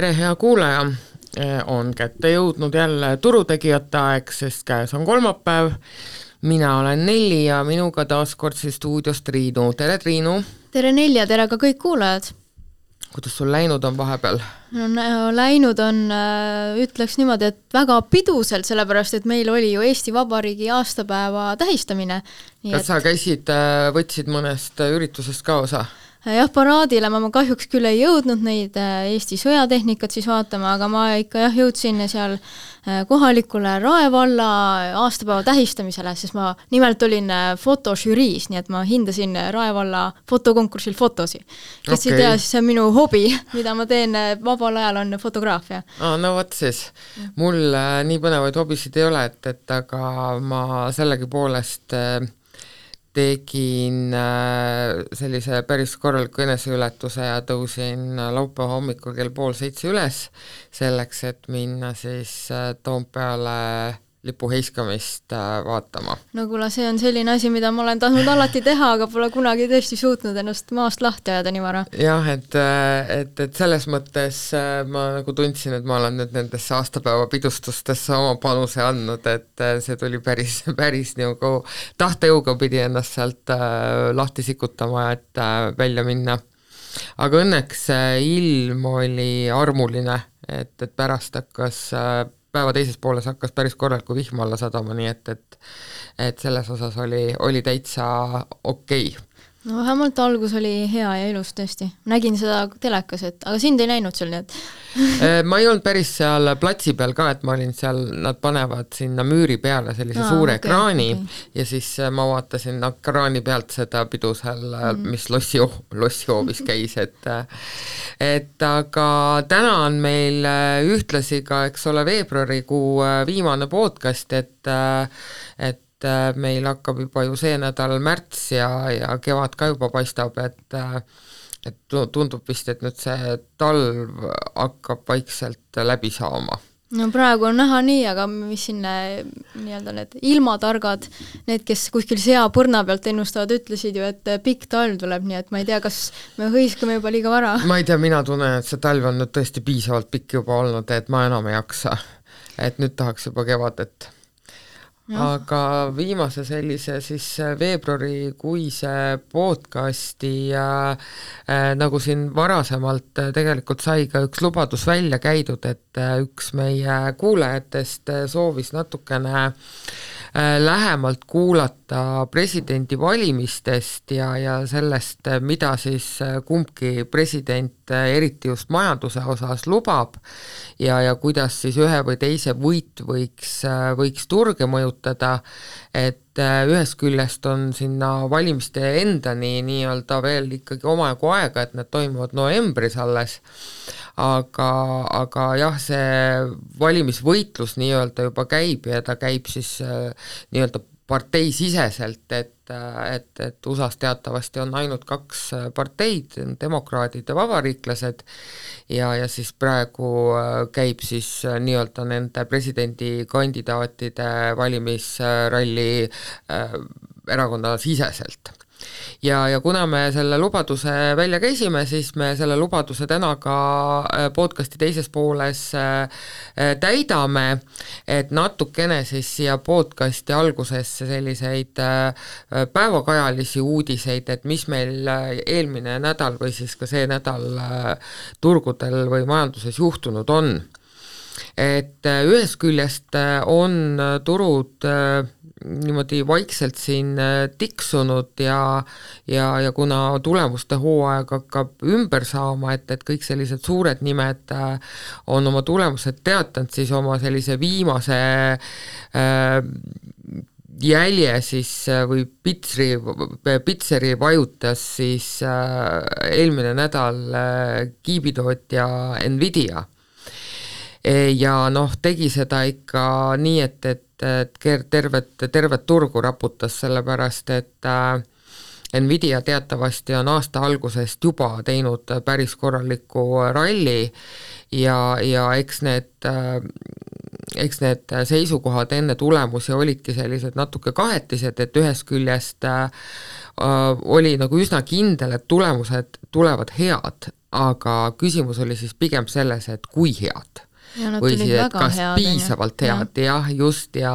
tere, hea kuulaja! on kätte jõudnud jälle turutegijate aeg, sest käes on kolmapäev. mina olen Nelli ja minuga taas kord siis stuudios Triinu, tere Triinu! tere Nelli ja tere ka kõik kuulajad! kuidas sul läinud on vahepeal? no läinud on, ütleks niimoodi, et väga piduselt, sellepärast et meil oli ju Eesti Vabariigi aastapäeva tähistamine. kas et... sa käisid, võtsid mõnest üritusest ka osa? Jah, paraadile ma, ma kahjuks küll ei jõudnud neid äh, Eesti sõjatehnikat siis vaatama, aga ma ikka jah, jõudsin seal äh, kohalikule Rae valla aastapäeva tähistamisele, sest ma nimelt olin äh, fotožüriis, nii et ma hindasin Rae valla fotokonkursil fotosid. kes okay. ei tea, siis see on minu hobi, mida ma teen vabal ajal, on fotograafia. aa, no vot siis. mul äh, nii põnevaid hobisid ei ole, et, et aga ma sellegipoolest äh, tegin äh, sellise päris korraliku eneseületuse ja tõusin laupäeva hommikul kell pool seitse üles, selleks et minna siis äh, Toompeale lipu heiskamist äh, vaatama. no kuule, see on selline asi, mida ma olen tahtnud alati teha, aga pole kunagi tõesti suutnud ennast maast lahti ajada nii vara. jah, et, äh, et, et selles mõttes äh, ma nagu tundsin, et ma olen nüüd nendesse aastapäeva pidustustesse oma panuse andnud, et see tuli päris, päris nagu tahtejõuga pidi ennast sealt lahti sikutama, et välja minna. aga õnneks ilm oli armuline, et, et pärast hakkas päeva teises pooles hakkas päris korralikku vihma alla sadama, nii et, et et selles osas oli, oli täitsa okei. okay no vähemalt algus oli hea ja ilus tõesti, nägin seda telekas, et aga sind ei näinud seal, nii et äh, ma ei olnud päris seal platsi peal ka, et ma olin seal, nad panevad sinna müüri peale sellise Aa, suure okay, ekraani okay. ja siis äh, ma vaatasin ekraani pealt seda pidu seal mm., mis lossi, lossihoovis käis, et et aga täna on meil ühtlasi ka, eks ole, veebruarikuu viimane podcast, et et et äh, meil hakkab juba ju see nädal märts ja, ja kevad ka juba paistab, et äh, et tundub vist, et nüüd see talv hakkab vaikselt läbi saama no praegu on näha nii, aga mis siin äh, nii-öelda need ilmatargad, need, kes kuskil seapõrna pealt ennustavad, ütlesid ju, et pikk talv tuleb, nii et ma ei tea, kas me hõiskame juba liiga vara. ma ei tea, mina tunnen, et see talv on nüüd tõesti piisavalt pikk juba olnud, et ma enam ei jaksa. et nüüd tahaks juba kevadet aga viimase sellise siis äh, veebruarikuise podcasti ja äh, nagu siin varasemalt äh, tegelikult sai ka üks lubadus välja käidud, et äh, üks meie kuulajatest äh, soovis natukene äh, Äh, lähemalt kuulata presidendivalimistest ja, ja sellest, mida siis äh, kumbki president äh, eriti just majanduse osas lubab ja, ja kuidas siis ühe või teise võit võiks, võiks turge mõjutada, et ühest küljest on sinna valimiste endani nii-öelda veel ikkagi omajagu aega, et need toimuvad novembris alles, aga, aga jah, see valimisvõitlus nii-öelda juba käib ja ta käib siis äh, nii-öelda parteisiseselt, et, et, et USA-s teatavasti on ainult kaks parteid, demokraadid ja vabariiklased, ja, ja siis praegu äh, käib siis äh, nii-öelda nende presidendikandidaatide valimisralli äh, erakonnasiseselt ja, ja kuna me selle lubaduse välja käisime, siis me selle lubaduse täna ka äh, podcasti teises pooles äh, äh, täidame, et natukene siis siia podcasti algusesse selliseid päevakajalisi uudiseid, et mis meil eelmine nädal või siis ka see nädal turgudel või majanduses juhtunud on. et ühest küljest on turud niimoodi vaikselt siin äh, tiksunud ja ja, ja kuna tulemuste hooaeg hakkab ümber saama, et, et kõik sellised suured nimed äh, on oma tulemused teatanud, siis oma sellise viimase äh, jälje siis äh, või pitsri, pitseri vajutas siis äh, eelmine nädal äh, kiibitootja Nvidia. ja noh, tegi seda ikka nii, et, et et, et tervet, tervet turgu raputas, sellepärast et äh, Nvidia teatavasti on aasta algusest juba teinud päris korraliku ralli ja, ja eks need äh, eks need seisukohad enne tulemusi olidki sellised natuke kahetised, et ühest küljest äh, oli nagu üsna kindel, et tulemused tulevad head, aga küsimus oli siis pigem selles, et kui head ja nad või siis, et kas head, piisavalt head, jah, just, ja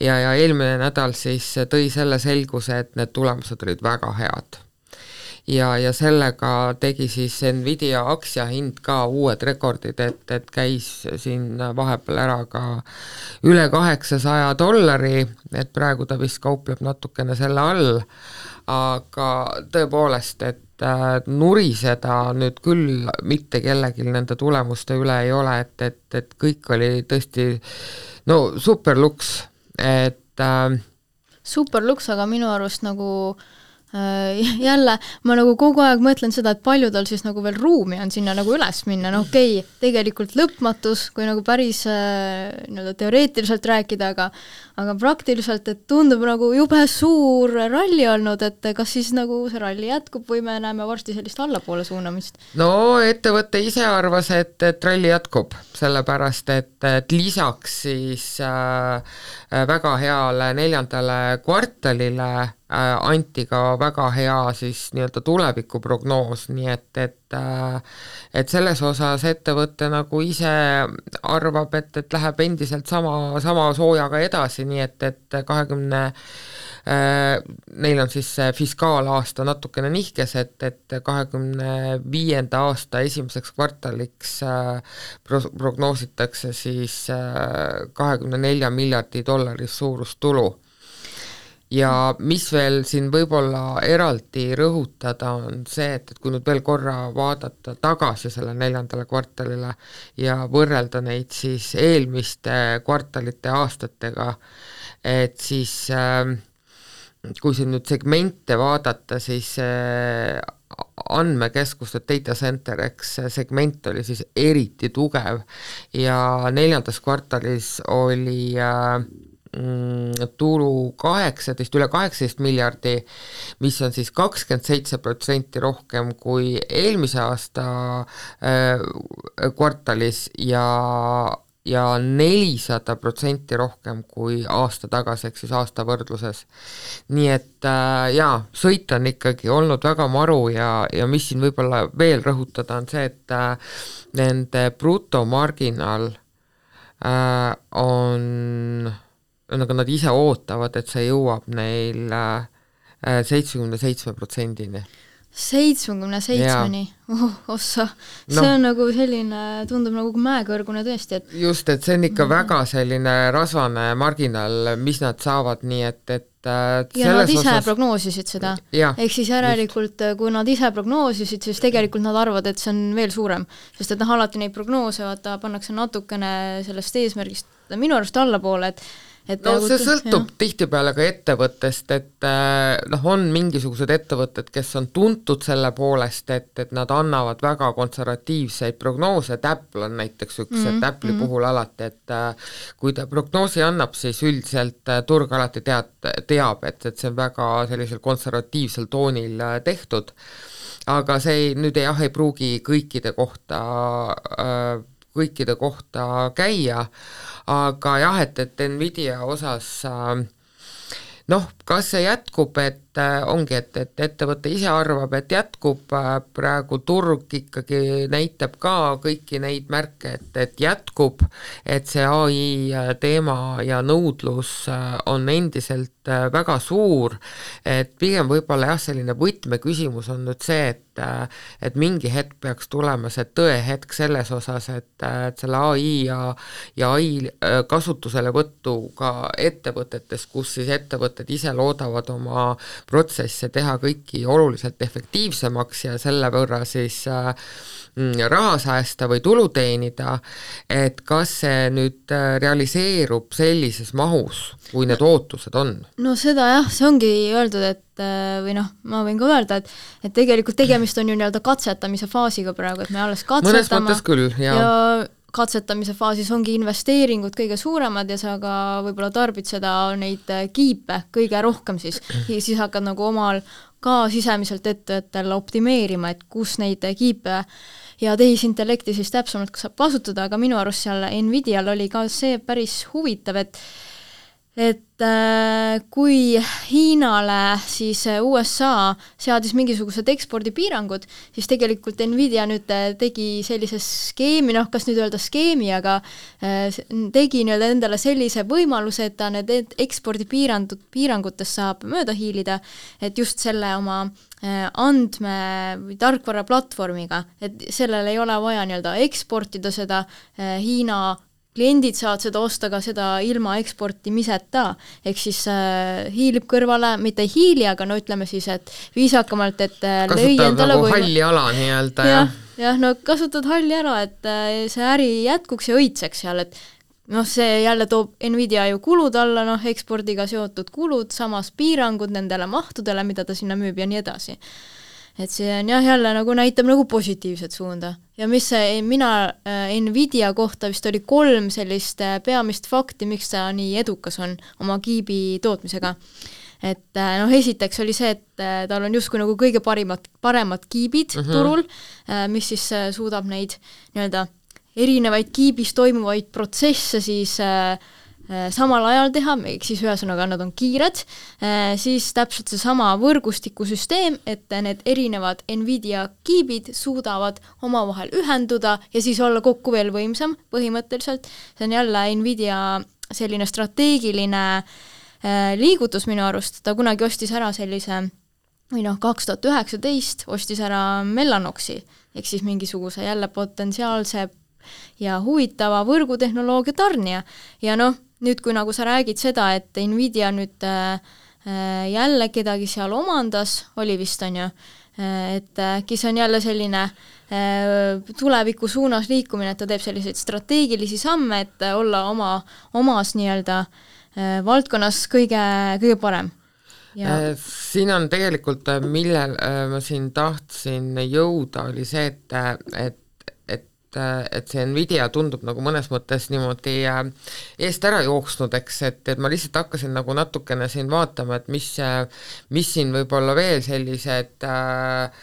ja, ja eelmine nädal siis tõi selle selguse, et need tulemused olid väga head. ja, ja sellega tegi siis Nvidia aktsiahind ka uued rekordid, et, et käis siin vahepeal ära ka üle kaheksasaja dollari, et praegu ta vist kaupleb natukene selle all, aga tõepoolest, et äh, nuriseda nüüd küll mitte kellelgi nende tulemuste üle ei ole, et, et, et kõik oli tõesti no superluks, et äh, super luks, aga minu arust nagu äh, jälle ma nagu kogu aeg mõtlen seda, et palju tal siis nagu veel ruumi on sinna nagu üles minna, no okei okay,, tegelikult lõpmatus, kui nagu päris äh, nii-öelda teoreetiliselt rääkida, aga aga praktiliselt, et tundub nagu jube suur ralli olnud, et kas siis nagu see ralli jätkub või me näeme varsti sellist allapoole suunamist? no ettevõte ise arvas, et, et ralli jätkub, sellepärast et, et lisaks siis äh, väga heale neljandale kvartalile äh, anti ka väga hea siis nii-öelda tulevikuprognoos, nii et, et äh, et selles osas ettevõte nagu ise arvab, et, et läheb endiselt sama, sama soojaga edasi, nii et, et kahekümne äh, neil on siis see fiskaalaasta natukene nihkes, et, et kahekümne viienda aasta esimeseks kvartaliks äh, pro-, prognoositakse siis kahekümne nelja miljardi dollarist suurust tulu ja mis veel siin võib-olla eraldi rõhutada, on see, et, et kui nüüd veel korra vaadata tagasi selle neljandale kvartalile ja võrrelda neid siis eelmiste kvartalite aastatega, et siis äh, kui siin nüüd segmente vaadata, siis äh, andmekeskuste data center, eks see segment oli siis eriti tugev. Ja neljandas kvartalis oli äh, tulu kaheksateist, üle kaheksateist miljardi, mis on siis kakskümmend seitse protsenti rohkem kui eelmise aasta äh, kvartalis ja ja nelisada protsenti rohkem kui aasta tagasi, ehk siis aasta võrdluses. nii et äh, jaa, sõit on ikkagi olnud väga maru ja, ja mis siin võib-olla veel rõhutada, on see, et äh, nende brutomarginaal äh, on nagu nad ise ootavad, et see jõuab neil äh, seitsmekümne seitsme protsendini. seitsmekümne seitsmeni, oh ossa, see Noh. on nagu selline, tundub nagu mäekõrgune tõesti, et just, et see on ikka väga selline rasvane marginaal, mis nad saavad, nii et, et äh, ja nad ise osas prognoosisid seda. ehk siis järelikult, kui nad ise prognoosisid, siis tegelikult nad arvavad, et see on veel suurem. sest et noh, alati neid prognoose vaata pannakse natukene sellest eesmärgist minu arust allapoole, et no nagu see sõltub tihtipeale ka ettevõttest, et äh, noh, on mingisugused ettevõtted, kes on tuntud selle poolest, et, et nad annavad väga konservatiivseid prognoose, et Apple on näiteks üks mm, -hmm. et Apple'i mm -hmm. puhul alati, et äh, kui ta prognoosi annab, siis üldiselt äh, turg alati tead, teab, et, et see on väga sellisel konservatiivsel toonil tehtud, aga see ei, nüüd jah, ei pruugi kõikide kohta äh, kõikide kohta käia, aga jah, et, et Nvidia osas äh, noh, kas see jätkub, et äh, ongi, et, et ettevõte ise arvab, et jätkub äh,, praegu turg ikkagi näitab ka kõiki neid märke, et, et jätkub, et see ai äh, teema ja nõudlus on endiselt väga suur, et pigem võib-olla jah, selline võtmeküsimus on nüüd see, et et mingi hetk peaks tulema see tõehetk selles osas, et, et selle ai ja ja ai kasutuselevõttu ka ettevõtetes, kus siis ettevõtted ise loodavad oma protsesse teha kõiki oluliselt efektiivsemaks ja selle võrra siis äh, mm, raha säästa või tulu teenida, et kas see nüüd äh, realiseerub sellises mahus, kui need ootused on? no seda jah, see ongi öeldud, et äh, või noh, ma võin ka öelda, et et tegelikult tegemist on ju nii-öelda katsetamise faasiga praegu, et me alles mõnes katsetame mõttes küll, jaa ja katsetamise faasis ongi investeeringud kõige suuremad ja sa ka võib-olla tarbid seda, neid äh, kiipe kõige rohkem siis, siis hakkad nagu omal ka sisemiselt ettevõttel optimeerima, et kus neid äh, kiipe ja tehisintellekti siis täpsemalt saab kasutada, aga minu arust seal Nvidial oli ka see päris huvitav, et et äh, kui Hiinale siis äh, USA seadis mingisugused ekspordipiirangud, siis tegelikult Nvidia nüüd äh, tegi sellise skeemi, noh, kas nüüd öelda skeemi, aga tegi nii-öelda endale sellise võimaluse, et ta need ekspordipiirangud, piirangutest saab mööda hiilida, et just selle oma andme- või tarkvaraplatvormiga, et sellel ei ole vaja nii-öelda eksportida seda Hiina kliendid saavad seda osta ka seda ilma eksportimiseta, ehk siis äh, hiilib kõrvale, mitte ei hiili, aga no ütleme siis, et viisakamalt, et äh, endale nagu võima... halli ala nii-öelda ja. jah, jah, no kasutad halli ära, et äh, see äri jätkuks ja õitseks seal, et noh, see jälle toob Nvidia ju kulud alla, noh, ekspordiga seotud kulud, samas piirangud nendele mahtudele, mida ta sinna müüb ja nii edasi et see on jah, jälle nagu näitab nagu positiivset suunda. ja mis see, mina äh, Nvidia kohta vist oli kolm sellist äh, peamist fakti, miks ta nii edukas on oma kiibi tootmisega. et äh, noh, esiteks oli see, et tal on justkui nagu kõige parimad, paremad kiibid mm -hmm. turul mis siis suudab neid nii-öelda erinevaid kiibis toimuvaid protsesse siis Äh, samal ajal teha, ehk siis ühesõnaga nad on kiired, äh, siis täpselt seesama võrgustikusüsteem, et need erinevad Nvidia kiibid suudavad omavahel ühenduda ja siis olla kokku veel võimsam põhimõtteliselt, see on jälle Nvidia selline strateegiline äh, liigutus minu arust, ta kunagi ostis ära sellise või noh, kaks tuhat üheksateist ostis ära Mellanoxi, ehk siis mingisuguse jälle potentsiaalse ja huvitava võrgutehnoloogia tarnija. Ja noh, nüüd, kui nagu sa räägid seda, et Nvidia nüüd äh, äh, jälle kedagi seal omandas, oli vist, on ju, äh, et äkki see on jälle selline tuleviku suunas liikumine, et ta teeb selliseid strateegilisi samme, et olla oma, omas nii-öelda valdkonnas kõige, kõige parem. Ja... siin on tegelikult, millel ma siin tahtsin jõuda, oli see, et, et et, see Nvidia tundub nagu mõnes mõttes niimoodi äh, eest ära jooksnud, eks, et, et ma lihtsalt hakkasin nagu natukene siin vaatama, et mis, mis siin võib-olla veel sellised äh,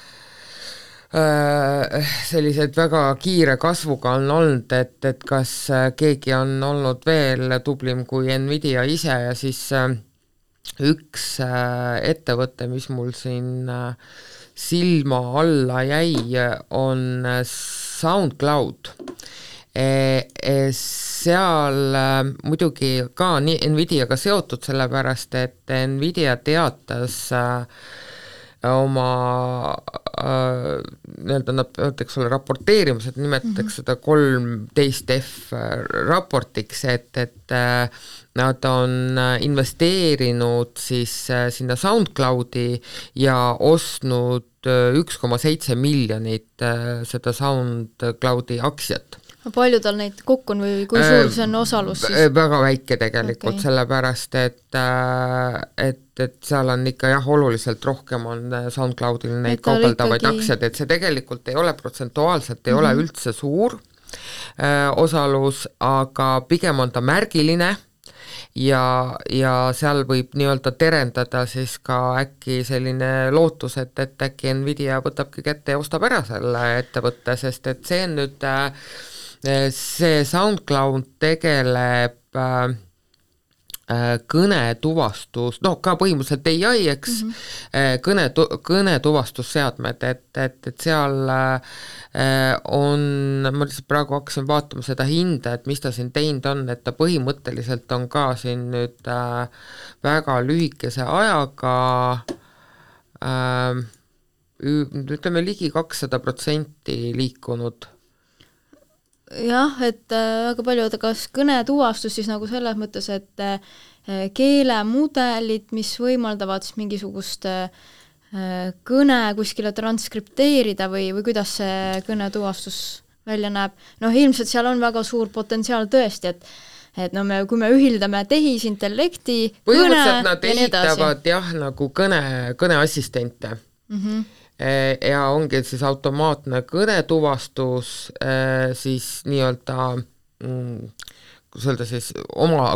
äh, sellised väga kiire kasvuga on olnud, et, et kas keegi on olnud veel tublim kui Nvidia ise ja siis üks ettevõte, mis mul siin silma alla jäi, on SoundCloud e, e, seal äh, muidugi ka nii Nvidiaga seotud, sellepärast et Nvidia teatas oma nii-öelda nad peavad, eks ole, raporteerima, seda nimetatakse mhm. seda kolmteist F raportiks, et, et nad on investeerinud siis sinna SoundCloudi ja ostnud üks koma seitse miljonit äh, seda SoundCloudi aktsiat palju tal neid kokku on või kui suur see on osalus siis? Äh, väga väike tegelikult okay., sellepärast et et, et seal on ikka jah, oluliselt rohkem on SoundCloudil neid kaubeldavaid ikkagi... aktsiaid, et see tegelikult ei ole protsentuaalselt, ei mm -hmm. ole üldse suur öö, osalus, aga pigem on ta märgiline ja, ja seal võib nii-öelda terendada siis ka äkki selline lootus, et, et äkki Nvidia võtabki kätte ja ostab ära selle ettevõtte, sest et see on nüüd, äh, see SoundCloud tegeleb äh, kõnetuvastus, noh ka põhimõtteliselt ai, eks mm, -hmm. kõne, kõnetuvastusseadmed, et, et, et seal äh, Äh, on, ma lihtsalt praegu hakkasin vaatama seda hinda, et mis ta siin teinud on, et ta põhimõtteliselt on ka siin nüüd äh, väga lühikese ajaga äh, ütleme ligi kakssada protsenti liikunud jah, et äh, väga palju, aga kas kõnetuvastus siis nagu selles mõttes, et äh, keelemudelid, mis võimaldavad siis mingisugust äh, kõne kuskile transkripteerida või, või kuidas see kõnetuvastus välja näeb, noh ilmselt seal on väga suur potentsiaal tõesti, et et no me, kui me ühildame tehisintellekti, kõne nad ehitavad jah, nagu kõne, kõneassistente. Mm. -hmm ja ongi siis automaatne kõnetuvastus, e, siis nii-öelda mm, kuidas öelda siis, oma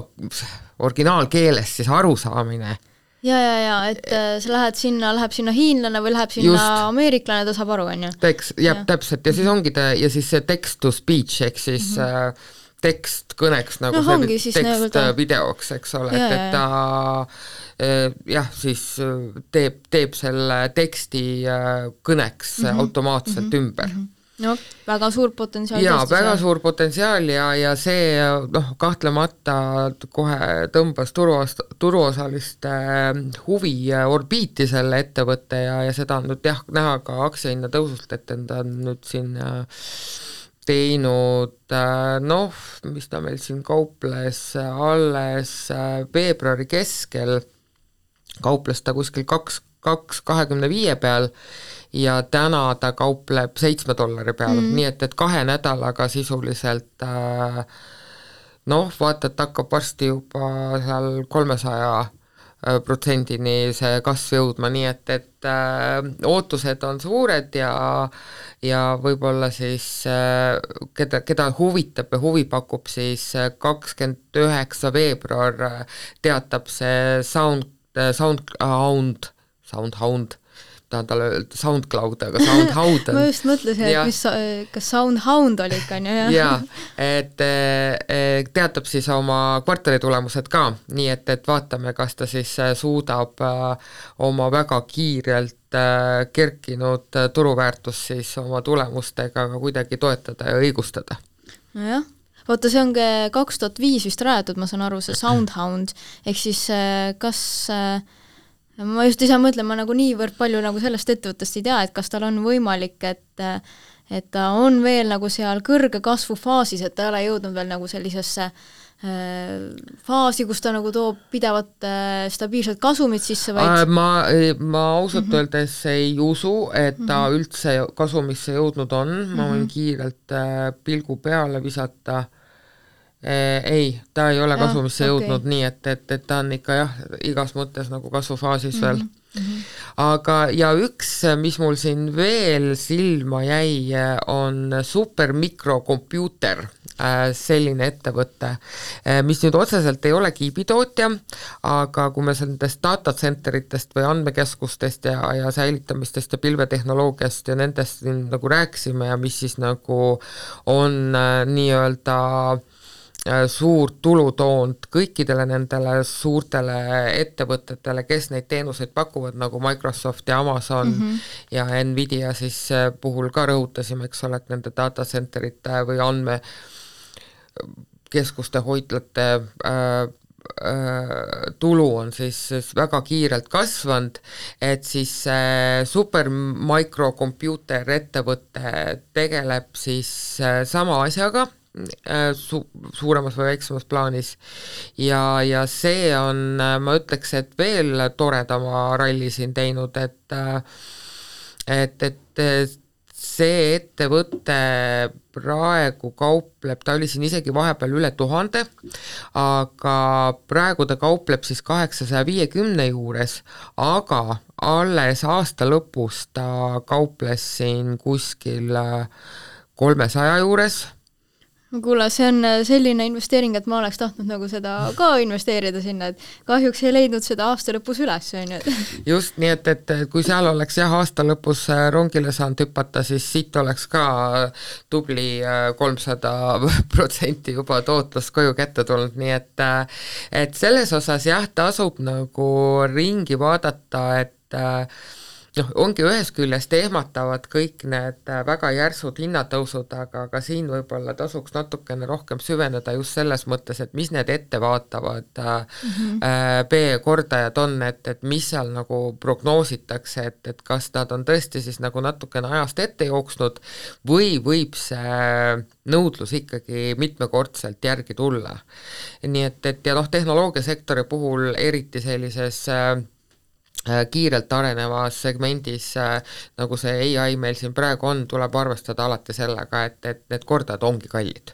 originaalkeeles siis arusaamine ja, ja, ja et äh, sa lähed sinna, läheb sinna hiinlane või läheb sinna Just. ameeriklane, ta saab aru, on ju? tekst, jah ja., täpselt, ja siis ongi ta, ja siis see text to speech ehk siis mm -hmm. Tekst kõneks nagu noh, ongi siis tekst nagu ta... videoks, eks ole, et, et ta äh, jah, siis äh, teeb, teeb selle teksti äh, kõneks mm -hmm. automaatselt mm -hmm. ümber mm. -hmm no väga suur potentsiaal jaa, väga suur potentsiaal ja, ja see noh, kahtlemata kohe tõmbas turuost-, turuosaliste huvi orbiiti selle ettevõtte ja, ja seda on nüüd jah, näha ka aktsiahinna tõusult, et ta on nüüd siin äh, teinud äh, noh, mis ta meil siin kauples alles äh, veebruari keskel, kauples ta kuskil kaks, kaks kahekümne viie peal ja täna ta kaupleb seitsme dollari peal mm., nii et, et kahe nädalaga sisuliselt äh, noh, vaata, et hakkab varsti juba seal kolmesaja Äh, protsendini see kasv jõudma, nii et, et äh, ootused on suured ja ja võib-olla siis äh, keda, keda huvitab ja huvi pakub, siis äh, kakskümmend üheksa veebruar äh, teatab see Sound, SoundHound, SoundHound tahan talle öelda SoundCloud, aga SoundHound on ma just mõtlesin, et mis, kas SoundHound oli ikka, on ju, jah? jaa, et eh, teatab siis oma kvartali tulemused ka, nii et, et vaatame, kas ta siis eh, suudab eh, oma väga kiirelt kerkinud turuväärtust siis oma tulemustega ka kuidagi toetada ja õigustada. nojah vaata, see on kaks tuhat viis vist rajatud, ma saan aru, see SoundHound, ehk siis kas äh, ma just ise mõtlen, ma nagu niivõrd palju nagu sellest ettevõttest ei tea, et kas tal on võimalik, et et ta on veel nagu seal kõrge kasvufaasis, et ta ei ole jõudnud veel nagu sellisesse äh, faasi, kus ta nagu toob pidevat äh, stabiilset kasumit sisse, vaid äh, ma, ma ausalt mm -hmm. öeldes ei usu, et ta mm -hmm. üldse kasumisse jõudnud on, ma võin mm -hmm. kiirelt pilgu peale visata ei, ta ei ole ja, kasumisse okay. jõudnud nii, et, et, et ta on ikka jah, igas mõttes nagu kasvufaasis mm -hmm. veel. -hmm. aga, ja üks, mis mul siin veel silma jäi, on supermikrokompuuter, äh, selline ettevõte, äh, mis nüüd otseselt ei ole kiibitootja, aga kui me nendest data center itest või andmekeskustest ja, ja säilitamistest ja pilvetehnoloogiast ja nendest siin nagu rääkisime ja mis siis nagu on äh, nii-öelda äh, Äh, suurt tulu toonud kõikidele nendele suurtele ettevõtetele, kes neid teenuseid pakuvad, nagu Microsoft ja Amazon mm -hmm. ja Nvidia siis äh, puhul ka rõhutasime, eks ole, et nende data center'ite või andmekeskuste hoidlate äh, tulu on siis, väga kiirelt kasvanud, et siis see supermicrocomputer ettevõte tegeleb siis sama asjaga Äh, su-, suuremas või väiksemas plaanis. ja, ja see on, äh, ma ütleks, et veel toredama ralli siin teinud, et äh, et, et see ettevõte praegu kaupleb, ta oli siin isegi vahepeal üle tuhande, aga praegu ta kaupleb siis kaheksasaja viiekümne juures, aga alles aasta lõpus ta kauples siin kuskil kolmesaja juures kuule, see on äh, selline investeering, et ma oleks tahtnud nagu seda ka investeerida sinna, et kahjuks ei leidnud seda aasta lõpus üles, on ju. just, nii et, et kui seal oleks jah, aasta lõpus äh, rongile saanud hüpata, siis siit oleks ka tubli äh, kolmsada protsenti juba tootlust koju kätte tulnud, nii et et selles osas jah, tasub nagu ringi vaadata, et äh, noh, ongi ühest küljest ehmatavad kõik need äh, väga järsud hinnatõusud, aga ka siin võib-olla tasuks natukene rohkem süveneda just selles mõttes, et mis need ettevaatavad mm -hmm. B-kordajad on, et, et mis seal nagu prognoositakse, et, et kas nad on tõesti siis nagu natukene ajast ette jooksnud või võib see nõudlus ikkagi mitmekordselt järgi tulla. nii et, et ja noh, tehnoloogiasektori puhul eriti sellises äh, Äh, kiirelt arenevas segmendis, äh, nagu see ai meil siin praegu on, tuleb arvestada alati sellega, et, et need kordajad ongi kallid.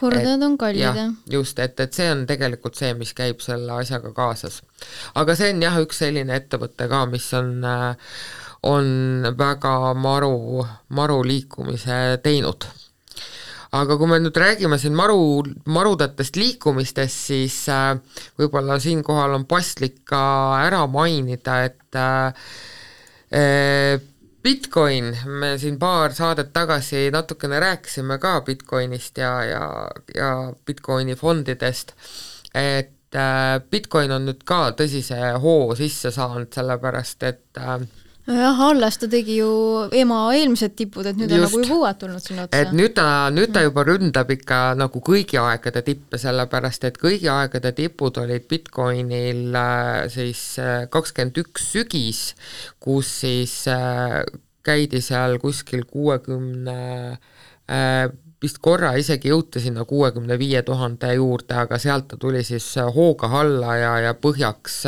kordajad on kallid, jah. just, et, et see on tegelikult see, mis käib selle asjaga kaasas. aga see on jah, üks selline ettevõte ka, mis on äh, on väga maru, maru liikumise teinud aga kui me nüüd räägime siin maru, marudatest liikumistest, siis äh, võib-olla siinkohal on paslik ka ära mainida, et äh, Bitcoin, me siin paar saadet tagasi natukene rääkisime ka Bitcoinist ja, ja, ja Bitcoini fondidest, et äh, Bitcoin on nüüd ka tõsise hoo sisse saanud, sellepärast et äh, nojah, alles ta tegi ju ema eelmised tipud, et nüüd Just. on nagu juba uued tulnud sinna otsa. et nüüd ta, nüüd ta juba ründab ikka nagu kõigi aegade tippe, sellepärast et kõigi aegade tipud olid Bitcoinil äh, siis kakskümmend üks sügis, kus siis käidi seal kuskil kuuekümne äh, vist korra isegi jõuti sinna kuuekümne viie tuhande juurde, aga sealt ta tuli siis hooga alla ja, ja põhjaks,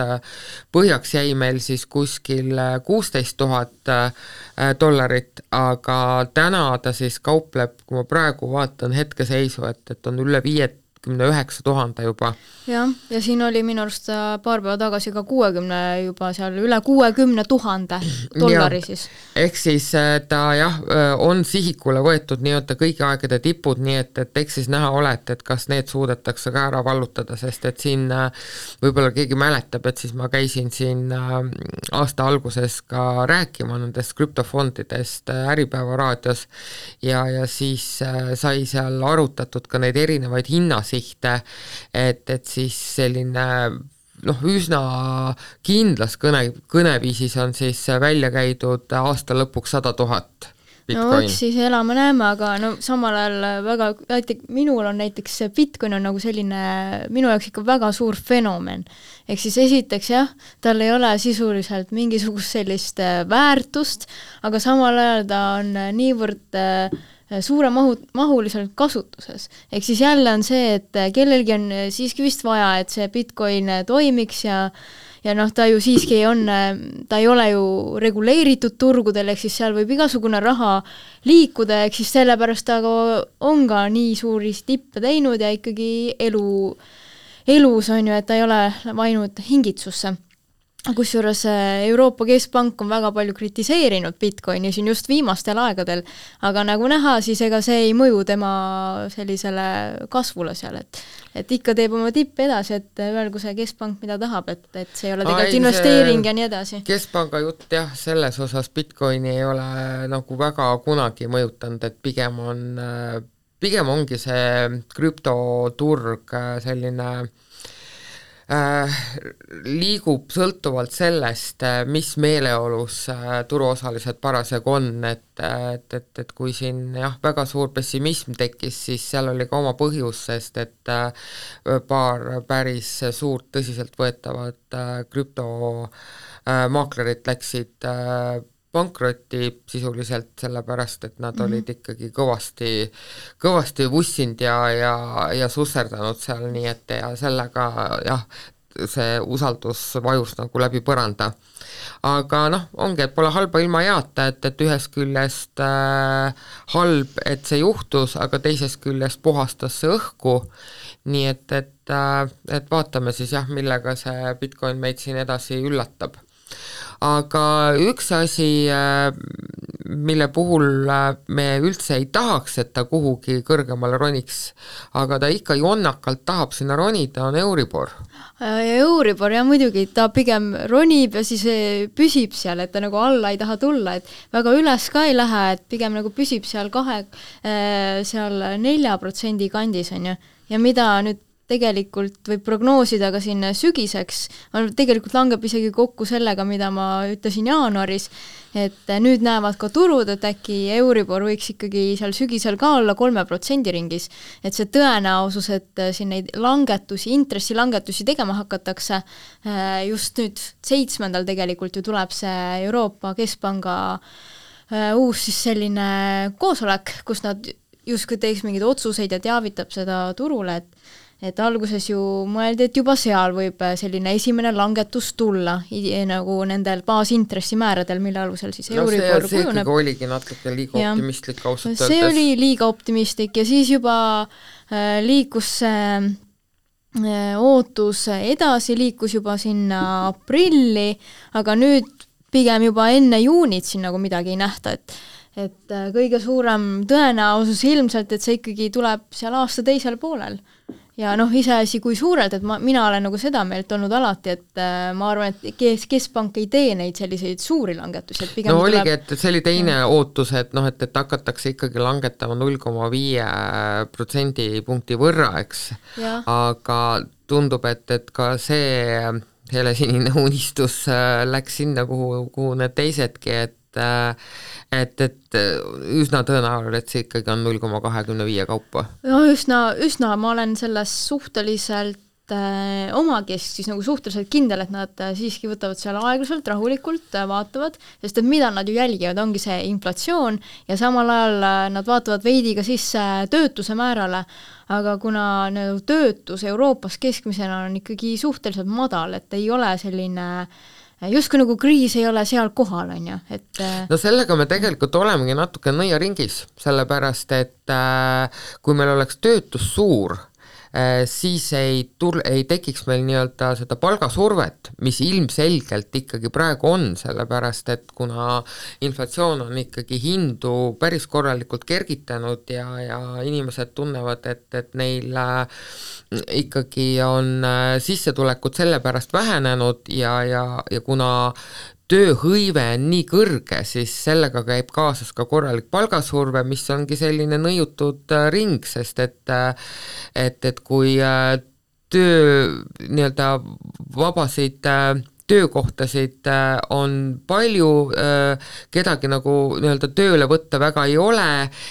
põhjaks jäi meil siis kuskil kuusteist tuhat äh, dollarit, aga täna ta siis kaupleb, kui ma praegu vaatan hetkeseisu, et, et on üle viie viiekümne üheksa tuhande juba. jah, ja siin oli minu arust paar päeva tagasi ka kuuekümne juba seal, üle kuuekümne tuhande dollari ja. siis. ehk siis äh, ta jah, äh, on sihikule võetud nii-öelda kõigi aegade tipud, nii et, et eks siis näha ole, et, et kas need suudetakse ka ära vallutada, sest et siin äh, võib-olla keegi mäletab, et siis ma käisin siin aasta alguses ka rääkima nendest krüptofondidest Äripäeva raadios ja, ja siis sai seal arutatud ka neid erinevaid hinnasid, sihte, et, et siis selline noh, üsna kindlas kõne, kõneviisis on siis välja käidud aasta lõpuks sada tuhat Bitcoin. no eks siis elame-näeme, aga no samal ajal väga, minul on näiteks see Bitcoin on nagu selline minu jaoks ikka väga suur fenomen. ehk siis esiteks jah, tal ei ole sisuliselt mingisugust sellist äh, väärtust, aga samal ajal ta on niivõrd äh, Äh, suure mahu, mahuliselt kasutuses. ehk siis jälle on see, et äh, kellelgi on äh, siiski vist vaja, et see Bitcoin toimiks ja ja noh, ta ju siiski on, ta ei ole ju reguleeritud turgudel, ehk siis seal võib igasugune raha liikuda, ehk siis sellepärast ta ka on ka nii suuri tippe teinud ja ikkagi elu, elus on ju, et ta ei ole vajunud hingitsusse kusjuures äh, Euroopa Keskpank on väga palju kritiseerinud Bitcoini siin just viimastel aegadel, aga nagu näha, siis ega see ei mõju tema sellisele kasvule seal, et et ikka teeb oma tippe edasi, et öelgu see Keskpank, mida tahab, et, et see ei ole tegelikult investeering ja nii edasi. keskpanga jutt jah, selles osas Bitcoini ei ole nagu väga kunagi mõjutanud, et pigem on, pigem ongi see krüptoturg selline Äh, liigub sõltuvalt sellest, äh, mis meeleolus äh, turuosalised parasjagu on, et, et, et, et kui siin jah, väga suur pessimism tekkis, siis seal oli ka oma põhjus, sest et paar päris suurt tõsiseltvõetavat krüptomaaklerit läksid pankrotti sisuliselt, sellepärast et nad mm -hmm. olid ikkagi kõvasti, kõvasti vussinud ja, ja, ja susserdanud seal, nii et ja sellega jah, see usaldus vajus nagu läbi põranda. aga noh, ongi, et pole halba ilma heata, et, et ühest küljest äh, halb, et see juhtus, aga teisest küljest puhastas see õhku, nii et, et äh,, et vaatame siis jah, millega see Bitcoin meid siin edasi üllatab aga üks asi, äh, mille puhul äh, me üldse ei tahaks, et ta kuhugi kõrgemale roniks, aga ta ikka jonnakalt tahab sinna ronida, on Euribor. Äh, Euribor jah, muidugi, ta pigem ronib ja siis püsib seal, et ta nagu alla ei taha tulla, et väga üles ka ei lähe, et pigem nagu püsib seal kahe, seal nelja protsendi kandis, on ju. ja mida nüüd tegelikult võib prognoosida ka siin sügiseks, tegelikult langeb isegi kokku sellega, mida ma ütlesin jaanuaris, et nüüd näevad ka turud, et äkki Euribor võiks ikkagi seal sügisel ka olla kolme protsendi ringis. et see tõenäosus, et siin neid langetusi, intressilangetusi tegema hakatakse, äh, just nüüd seitsmendal tegelikult ju tuleb see Euroopa Keskpanga äh, uus siis selline koosolek, kus nad justkui teeks mingeid otsuseid ja teavitab seda turule, et et alguses ju mõeldi, et juba seal võib äh, selline esimene langetus tulla, nagu nendel baasintressimääradel, mille alusel siis no, Euribor kujuneb. oligi natuke liiga ja. optimistlik ausalt öeldes. see oli liiga optimistlik ja siis juba äh, liikus see äh, ootus edasi, liikus juba sinna aprilli, aga nüüd pigem juba enne juunit siin nagu midagi ei nähta, et et äh, kõige suurem tõenäosus ilmselt, et see ikkagi tuleb seal aasta teisel poolel ja noh, iseasi, kui suurelt, et ma, mina olen nagu seda meelt olnud alati, et äh, ma arvan, et kes, keskpank ei tee neid selliseid suuri langetusi, et pigem no oligi tuleb..., et see oli teine ja. ootus, et noh, et, et hakatakse ikkagi langetama null koma viie protsendipunkti võrra, eks, aga tundub, et, et ka see helesinine unistus äh, läks sinna, kuhu, kuhu need teisedki, et et, et üsna tõenäoline, et see ikkagi on null koma kahekümne viie kaupa. no üsna, üsna, ma olen selles suhteliselt äh, omakeskis nagu suhteliselt kindel, et nad äh, siiski võtavad seal aeglaselt, rahulikult äh,, vaatavad, sest et mida nad ju jälgivad, ongi see inflatsioon ja samal ajal äh, nad vaatavad veidi ka sisse töötuse määrale, aga kuna nagu töötus Euroopas keskmisena on ikkagi suhteliselt madal, et ei ole selline äh, justkui nagu kriis ei ole seal kohal, on ju, et äh, no sellega me tegelikult olemegi natuke nõiaringis, sellepärast et äh, kui meil oleks töötus suur, Äh, siis ei tul-, ei tekiks meil nii-öelda seda palgasurvet, mis ilmselgelt ikkagi praegu on, sellepärast et kuna inflatsioon on ikkagi hindu päris korralikult kergitanud ja, ja inimesed tunnevad, et, et neil äh, ikkagi on äh, sissetulekud sellepärast vähenenud ja, ja, ja kuna tööhõive on nii kõrge, siis sellega käib kaasas ka korralik palgasurve, mis ongi selline nõiutud äh, ring, sest et äh, et, et kui äh, töö nii-öelda vabasid töökohtasid äh, on palju, äh, kedagi nagu nii-öelda tööle võtta väga ei ole,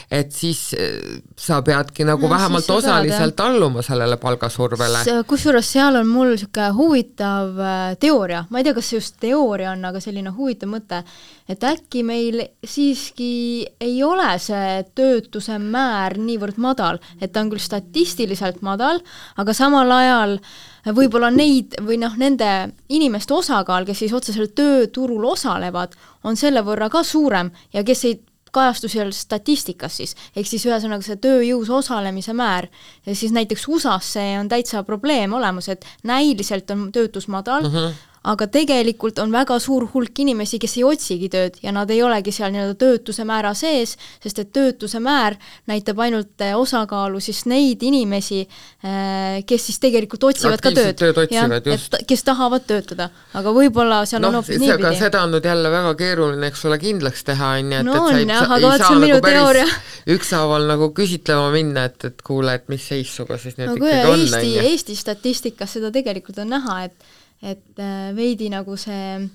et siis äh, sa peadki nagu no, vähemalt osaliselt pead, alluma sellele palgasurvele. kusjuures seal on mul niisugune huvitav teooria, ma ei tea, kas see just teooria on, aga selline huvitav mõte, et äkki meil siiski ei ole see töötuse määr niivõrd madal, et ta on küll statistiliselt madal, aga samal ajal äh, võib-olla neid või noh, nende inimeste osakaal, kes siis otseselt tööturul osalevad, on selle võrra ka suurem ja kes ei kajastu seal statistikas siis, ehk siis ühesõnaga see tööjõus osalemise määr, siis näiteks USA-s see on täitsa probleem olemas, et näiliselt on töötus madal mm, -hmm aga tegelikult on väga suur hulk inimesi, kes ei otsigi tööd ja nad ei olegi seal nii-öelda töötuse määra sees, sest et töötuse määr näitab ainult eh, osakaalu siis neid inimesi, eh, kes siis tegelikult otsivad ka tööd. tööd otsivad, just. kes tahavad töötada, aga võib-olla seal no, on hoopis niipidi. seda on nüüd jälle väga keeruline, eks ole, kindlaks teha, on ju, et et sa ei, jah, on minu nagu teooria. ükshaaval nagu küsitlema minna, et, et kuule, et mis seis sinuga siis nüüd no, ikkagi on, on ju. Eesti statistikas seda tegelikult on näha, et et äh, veidi nagu see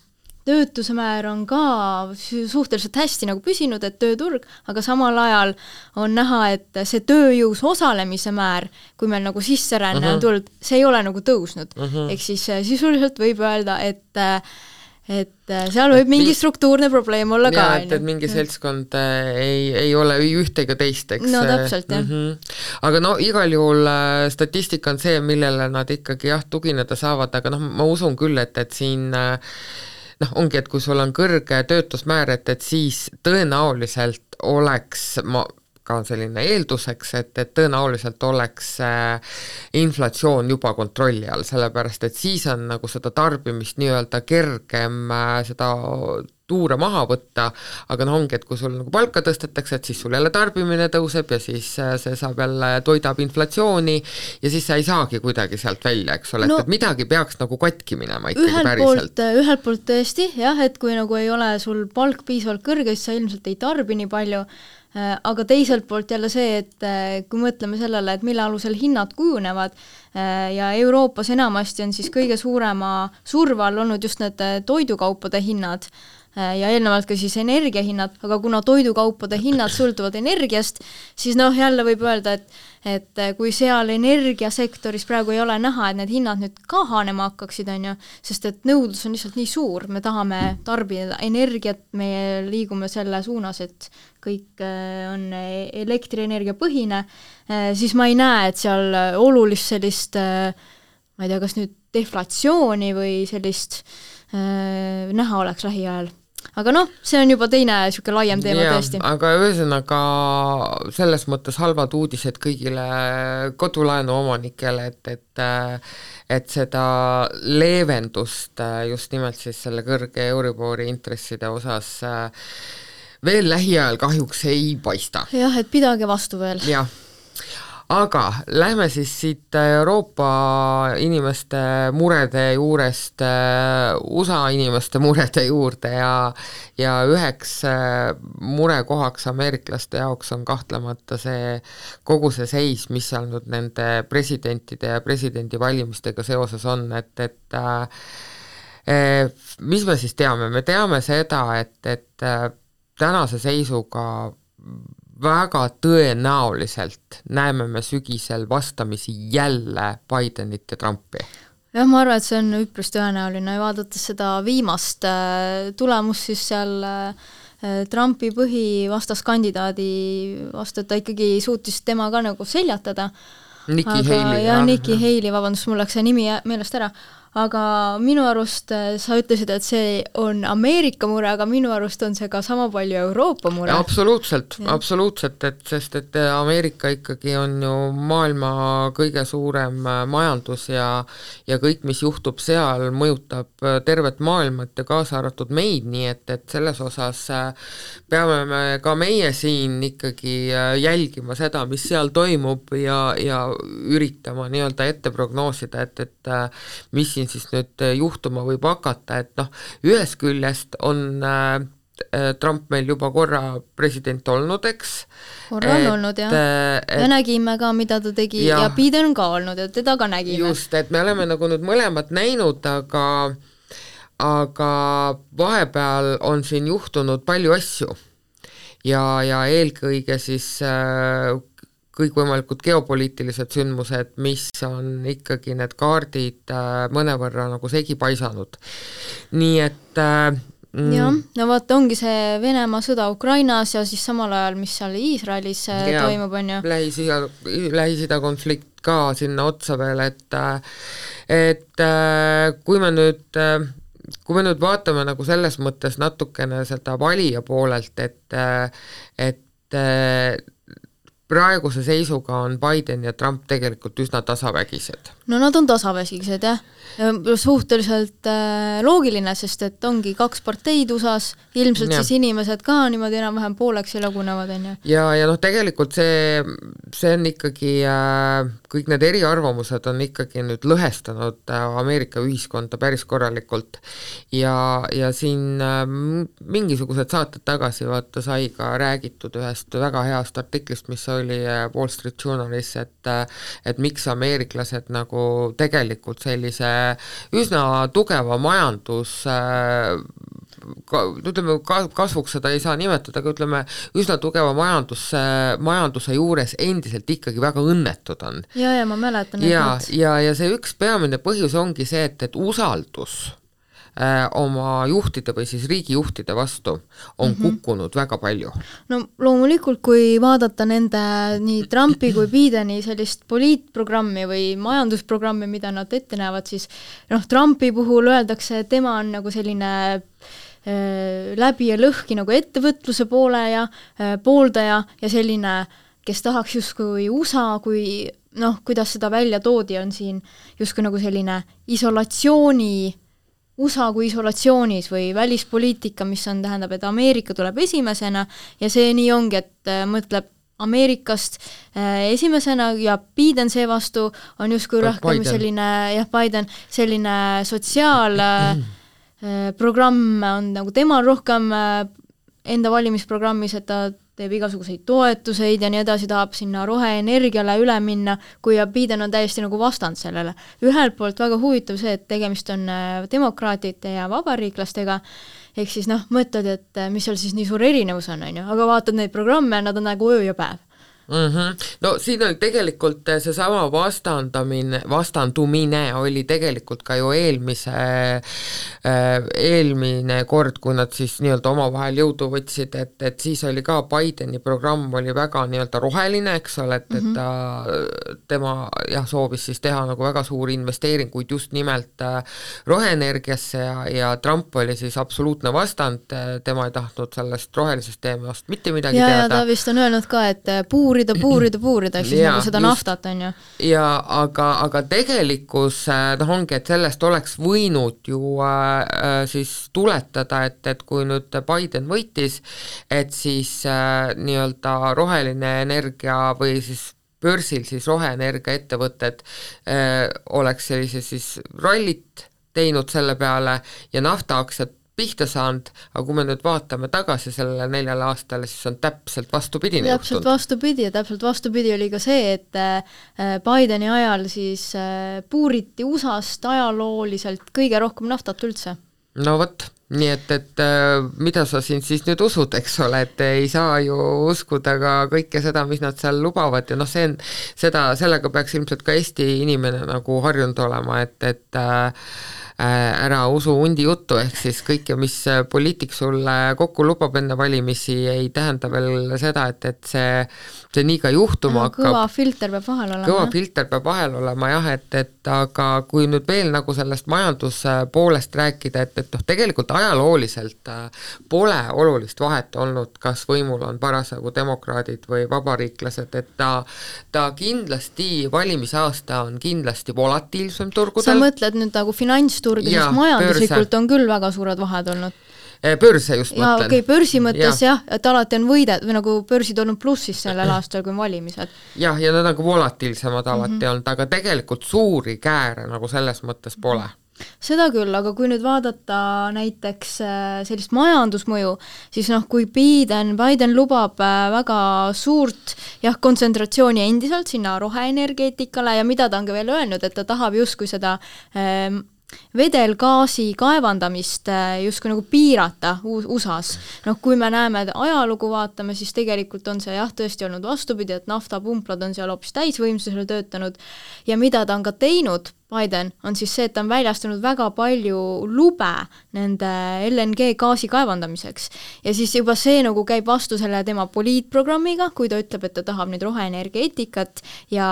töötuse määr on ka suhteliselt hästi nagu püsinud, et tööturg, aga samal ajal on näha, et see tööjõus osalemise määr, kui meil nagu sisseränne uh -huh. on tulnud, see ei ole nagu tõusnud uh. -huh. ehk siis äh, sisuliselt võib öelda, et äh, et äh, seal võib mingi struktuurne probleem olla ka, on ju. et mingi seltskond äh, ei, ei ole ühte ega teist, eks. no täpselt, jah mm. -hmm. aga no igal juhul äh, statistika on see, millele nad ikkagi jah, tugineda saavad, aga noh, ma usun küll, et, et siin noh, ongi, et kui sul on kõrge töötusmäär, et, et siis tõenäoliselt oleks, ma ka selline eelduseks, et, et tõenäoliselt oleks äh, inflatsioon juba kontrolli all, sellepärast et siis on nagu seda tarbimist nii-öelda kergem äh, seda tuure maha võtta, aga noh, ongi, et kui sul nagu palka tõstetakse, et siis sul jälle tarbimine tõuseb ja siis äh, see saab jälle, toidab inflatsiooni ja siis sa ei saagi kuidagi sealt välja, eks ole no,, et, midagi peaks nagu katki minema ikkagi päriselt. ühelt poolt tõesti jah, et kui nagu ei ole sul palk piisavalt kõrge, siis sa ilmselt ei tarbi nii palju, aga teiselt poolt jälle see, et äh, kui mõtleme sellele, et mille alusel hinnad kujunevad äh, ja Euroopas enamasti on siis kõige suurema surve all olnud just need toidukaupade hinnad ja eelnevalt ka siis energiahinnad, aga kuna toidukaupade hinnad sõltuvad energiast, siis noh, jälle võib öelda, et et eh, kui seal energiasektoris praegu ei ole näha, et need hinnad nüüd kahanema hakkaksid, on ju, sest et nõudlus on lihtsalt nii suur, me tahame tarbida energiat, me liigume selle suunas, et kõik eh, on elektrienergia põhine, siis ma ei näe, et seal olulist sellist ma ei tea, kas nüüd deflatsiooni või sellist äh, näha oleks lähiajal aga noh, see on juba teine niisugune laiem teema ja, tõesti. aga ühesõnaga selles mõttes halvad uudised kõigile kodulaenu omanikele, et, et et seda leevendust just nimelt siis selle kõrge Euribori intresside osas veel lähiajal kahjuks ei paista. jah, et pidage vastu veel. jah aga lähme siis siit Euroopa inimeste murede juurest äh, USA inimeste murede juurde ja ja üheks äh, murekohaks ameeriklaste jaoks on kahtlemata see kogu see seis, mis seal nüüd nende presidentide ja presidendivalimistega seoses on, et, et äh, mis me siis teame, me teame seda, et, et tänase seisuga väga tõenäoliselt näeme me sügisel vastamisi jälle Bidenit ja Trumpi jah, ma arvan, et see on üpris tõenäoline vaadates seda viimast äh, tulemust, siis seal äh, Trumpi põhivastaskandidaadi vastu, et ta ikkagi suutis tema ka nagu seljatada. Nikki Haley. jah, Nikki Haley, vabandust, mul läks see nimi meelest ära, aga minu arust äh, sa ütlesid, et see on Ameerika mure, aga minu arust on see ka sama palju Euroopa mure. absoluutselt, absoluutselt, et sest et äh, Ameerika ikkagi on ju maailma kõige suurem äh, majandus ja ja kõik, mis juhtub seal, mõjutab tervet maailma, et kaasa arvatud meid, nii et, et selles osas peame me ka meie siin ikkagi jälgima seda, mis seal toimub ja, ja üritama nii-öelda ette prognoosida, et, et mis siin siis nüüd äh, juhtuma võib hakata, et noh, ühest küljest on äh, äh, Trump meil juba korra president olnud, eks. korra on olnud jah et,, me nägime ka, mida ta tegi ja, ja Biden on ka olnud ja teda ka nägime. just, et me oleme nagu nüüd mõlemat näinud, aga aga vahepeal on siin juhtunud palju asju ja, ja eelkõige siis äh, kõikvõimalikud geopoliitilised sündmused, mis on ikkagi need kaardid äh, mõnevõrra nagu segi paisanud. nii et äh, mm, jah, no vaata, ongi see Venemaa sõda Ukrainas ja siis samal ajal, mis seal Iisraelis äh, ja, toimub, on ju. Lähis-Ida, Lähis-Ida konflikt ka sinna otsa veel, et et kui me nüüd kui me nüüd vaatame nagu selles mõttes natukene seda valija poolelt, et et praeguse seisuga on Biden ja Trump tegelikult üsna tasavägised. No nad on tasavägised jah, suhteliselt äh, loogiline, sest et ongi kaks parteid USA-s, ilmselt ja. siis inimesed ka niimoodi enam-vähem pooleks jagunevad, on ju. ja, ja noh, tegelikult see, see on ikkagi äh,, kõik need eriarvamused on ikkagi nüüd lõhestanud äh, Ameerika ühiskonda päris korralikult ja, ja siin äh, mingisugused saated tagasi vaata sai ka räägitud ühest väga heast artiklist, mis oli äh, Wall Street Journalis, et äh, et miks ameeriklased nagu tegelikult sellise üsna tugeva majandus äh, ka ütleme, ka kasvuks seda ei saa nimetada, aga ütleme, üsna tugeva majandus, majanduse juures endiselt ikkagi väga õnnetud on. ja, ja ma mäletan. ja, ja, ja see üks peamine põhjus ongi see, et, et usaldus Äh, oma juhtide või siis riigijuhtide vastu on mm -hmm. kukkunud väga palju. no loomulikult, kui vaadata nende nii Trumpi kui Bideni sellist poliitprogrammi või majandusprogrammi, mida nad ette näevad, siis noh, Trumpi puhul öeldakse, et tema on nagu selline äh, läbi ja lõhki nagu ettevõtluse poole ja äh, pooldaja ja selline, kes tahaks justkui USA kui noh, kuidas seda välja toodi, on siin justkui nagu selline isolatsiooni USA kui isolatsioonis või välispoliitika, mis on, tähendab, et Ameerika tuleb esimesena ja see nii ongi, et äh, mõtleb Ameerikast äh, esimesena ja Biden seevastu on justkui rohkem selline, jah, Biden, selline sotsiaalprogramm äh, on nagu temal rohkem enda valimisprogrammis, et ta teeb igasuguseid toetuseid ja nii edasi, tahab sinna roheenergiale üle minna, kui Biden on täiesti nagu vastand sellele. ühelt poolt väga huvitav see, et tegemist on äh, demokraatide ja vabariiklastega, ehk siis noh, mõtled, et äh, mis seal siis nii suur erinevus on, on ju, aga vaatad neid programme, nad on nagu öö ja päev mm. -hmm. no siin oli tegelikult eh, seesama vastandamine, vastandumine oli tegelikult ka ju eelmise äh,, eelmine kord, kui nad siis nii-öelda omavahel jõudu võtsid, et, et siis oli ka Bideni programm oli väga nii-öelda roheline, eks ole, et et ta, tema jah, soovis siis teha nagu väga suuri investeeringuid just nimelt äh, roheenergiasse ja, ja Trump oli siis absoluutne vastand, tema ei tahtnud sellest rohelisest teemast mitte midagi ja, teada. ta vist on öelnud ka, et puur puurida, puurida, puurida, ehk siis ja, nagu seda naftat, on ju. ja aga, aga tegelikkus äh, noh, ongi, et sellest oleks võinud ju äh, äh, siis tuletada, et, et kui nüüd Biden võitis, et siis äh, nii-öelda roheline energia või siis börsil siis roheenergiaettevõtted äh, oleks sellise siis rallit teinud selle peale ja naftaaktsiad pihta saanud, aga kui me nüüd vaatame tagasi sellele neljale aastale, siis on täpselt vastupidine täpselt juhtunud. vastupidi ja täpselt vastupidi oli ka see, et äh, Bideni ajal siis äh, puuriti USA-st ajalooliselt kõige rohkem naftat üldse. no vot, nii et, et äh, mida sa siin siis nüüd usud, eks ole, et ei saa ju uskuda ka kõike seda, mis nad seal lubavad ja noh, see on, seda, sellega peaks ilmselt ka Eesti inimene nagu harjunud olema, et, et äh, Äh, ära usu hundi juttu, ehk siis kõike, mis äh, poliitik sulle kokku lubab enne valimisi, ei tähenda veel seda, et, et see, see nii ka juhtuma hakkab. kõva filter peab vahel olema. kõva filter peab vahel olema jah, et, et aga kui nüüd veel nagu sellest majanduspoolest rääkida, et, et noh, tegelikult ajalooliselt äh, pole olulist vahet olnud, kas võimul on parasjagu demokraadid või vabariiklased, et ta, ta kindlasti, valimisaasta on kindlasti volatiilsem turgudel. sa mõtled nüüd nagu finantsturgudel? Sest majanduslikult börse. on küll väga suured vahed olnud eh, börse just ja, mõtlen. okei okay,, börsi mõttes ja. jah, et alati on võide- või nagu börsid olnud plussis sellel aastal, kui on valimised. jah, ja nad on ka volatiilsemad alati mm -hmm. olnud, aga tegelikult suuri kääre nagu selles mõttes pole seda küll, aga kui nüüd vaadata näiteks äh, sellist majandusmõju, siis noh, kui Biden, Biden lubab äh, väga suurt jah, kontsentratsiooni endiselt sinna roheenergeetikale ja mida ta on ka veel öelnud, et ta tahab justkui seda ähm, vedelgaasi kaevandamist äh, justkui nagu piirata USA-s. noh, kui me näeme ajalugu vaatame, siis tegelikult on see jah, tõesti olnud vastupidi, et naftapumplad on seal hoopis täisvõimsusel töötanud ja mida ta on ka teinud, Biden, on siis see, et ta on väljastanud väga palju lube nende LNG gaasi kaevandamiseks. ja siis juba see nagu käib vastu selle tema poliitprogrammiga, kui ta ütleb, et ta tahab nüüd roheenergeetikat ja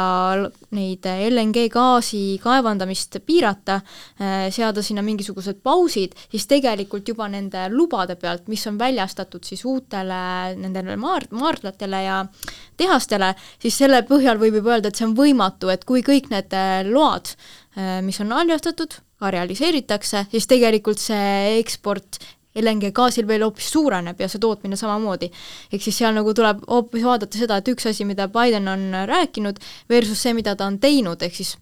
neid LNG gaasi kaevandamist piirata, eh, seada sinna mingisugused pausid, siis tegelikult juba nende lubade pealt, mis on väljastatud siis uutele nendele maar-, maardlatele ja tehastele, siis selle põhjal võib juba öelda, et see on võimatu, et kui kõik need load Äh, mis on alljastatud, ka realiseeritakse, siis tegelikult see eksport LNG gaasil veel hoopis suureneb ja see tootmine samamoodi. ehk siis seal nagu tuleb hoopis vaadata seda, et üks asi, mida Biden on rääkinud, versus see, mida ta on teinud, ehk siis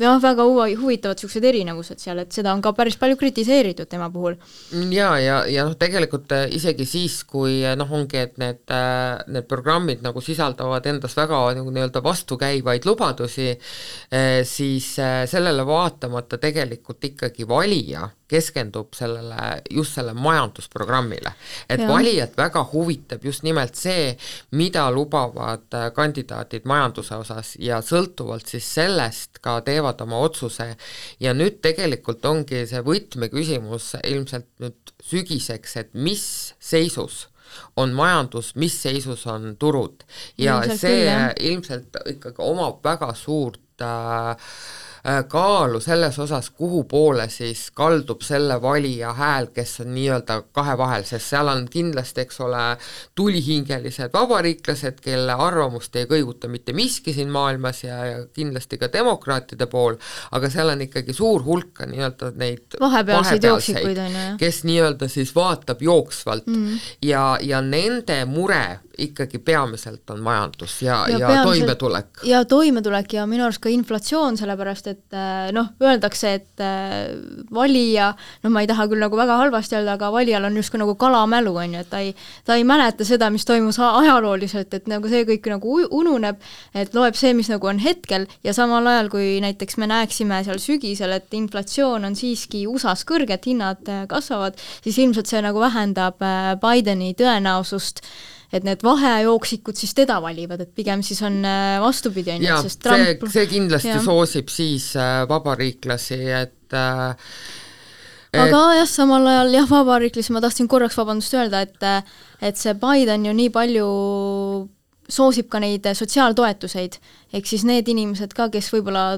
jah, väga huvi, huvitavad niisugused erinevused seal, et seda on ka päris palju kritiseeritud tema puhul. jaa, ja, ja, ja noh, tegelikult äh, isegi siis, kui äh, noh, ongi, et need, äh, need programmid nagu sisaldavad endas väga nagu nii-öelda vastukäivaid lubadusi, siis sellele vaatamata tegelikult ikkagi valija keskendub sellele, just selle majandusprogrammile. et ja. valijat väga huvitab just nimelt see, mida lubavad äh, kandidaadid majanduse osas ja sõltuvalt siis sellest ka teevad oma otsuse ja nüüd tegelikult ongi see võtmeküsimus ilmselt nüüd sügiseks, et mis seisus on majandus, mis seisus on turud ja ilmselt see küll, ilmselt ikkagi omab väga suurt äh, Äh, kaalu selles osas, kuhu poole siis kaldub selle valija hääl, kes on nii-öelda kahe vahel, sest seal on kindlasti, eks ole, tulihingelised vabariiklased, kelle arvamust ei kõiguta mitte miski siin maailmas ja, ja kindlasti ka demokraatide pool, aga seal on ikkagi suur hulk nii-öelda neid vahepealseid jooksikuid, on ju, kes nii-öelda siis vaatab jooksvalt mm -hmm. ja, ja nende mure ikkagi peamiselt on majandus ja, ja, ja toimetulek. ja toimetulek ja minu arust ka inflatsioon, sellepärast et äh, noh, öeldakse, et äh, valija, noh, ma ei taha küll nagu väga halvasti öelda, aga valijal on justkui nagu kalamälu, on ju, et ta ei, ta ei mäleta seda, mis toimus ajalooliselt, et nagu see kõik nagu ununeb, et loeb see, mis nagu on hetkel ja samal ajal, kui näiteks me näeksime seal sügisel, et inflatsioon on siiski USA-s kõrge, et hinnad äh, kasvavad, siis ilmselt see nagu vähendab Bideni tõenäosust et need vahejooksikud siis teda valivad, et pigem siis on äh, vastupidi, on ju, sest Trump see, see kindlasti ja. soosib siis äh, vabariiklasi, et äh, aga jah, samal ajal jah, vabariiklasi ma tahtsin korraks, vabandust, öelda, et et see Biden ju nii palju soosib ka neid sotsiaaltoetuseid, ehk siis need inimesed ka, kes võib-olla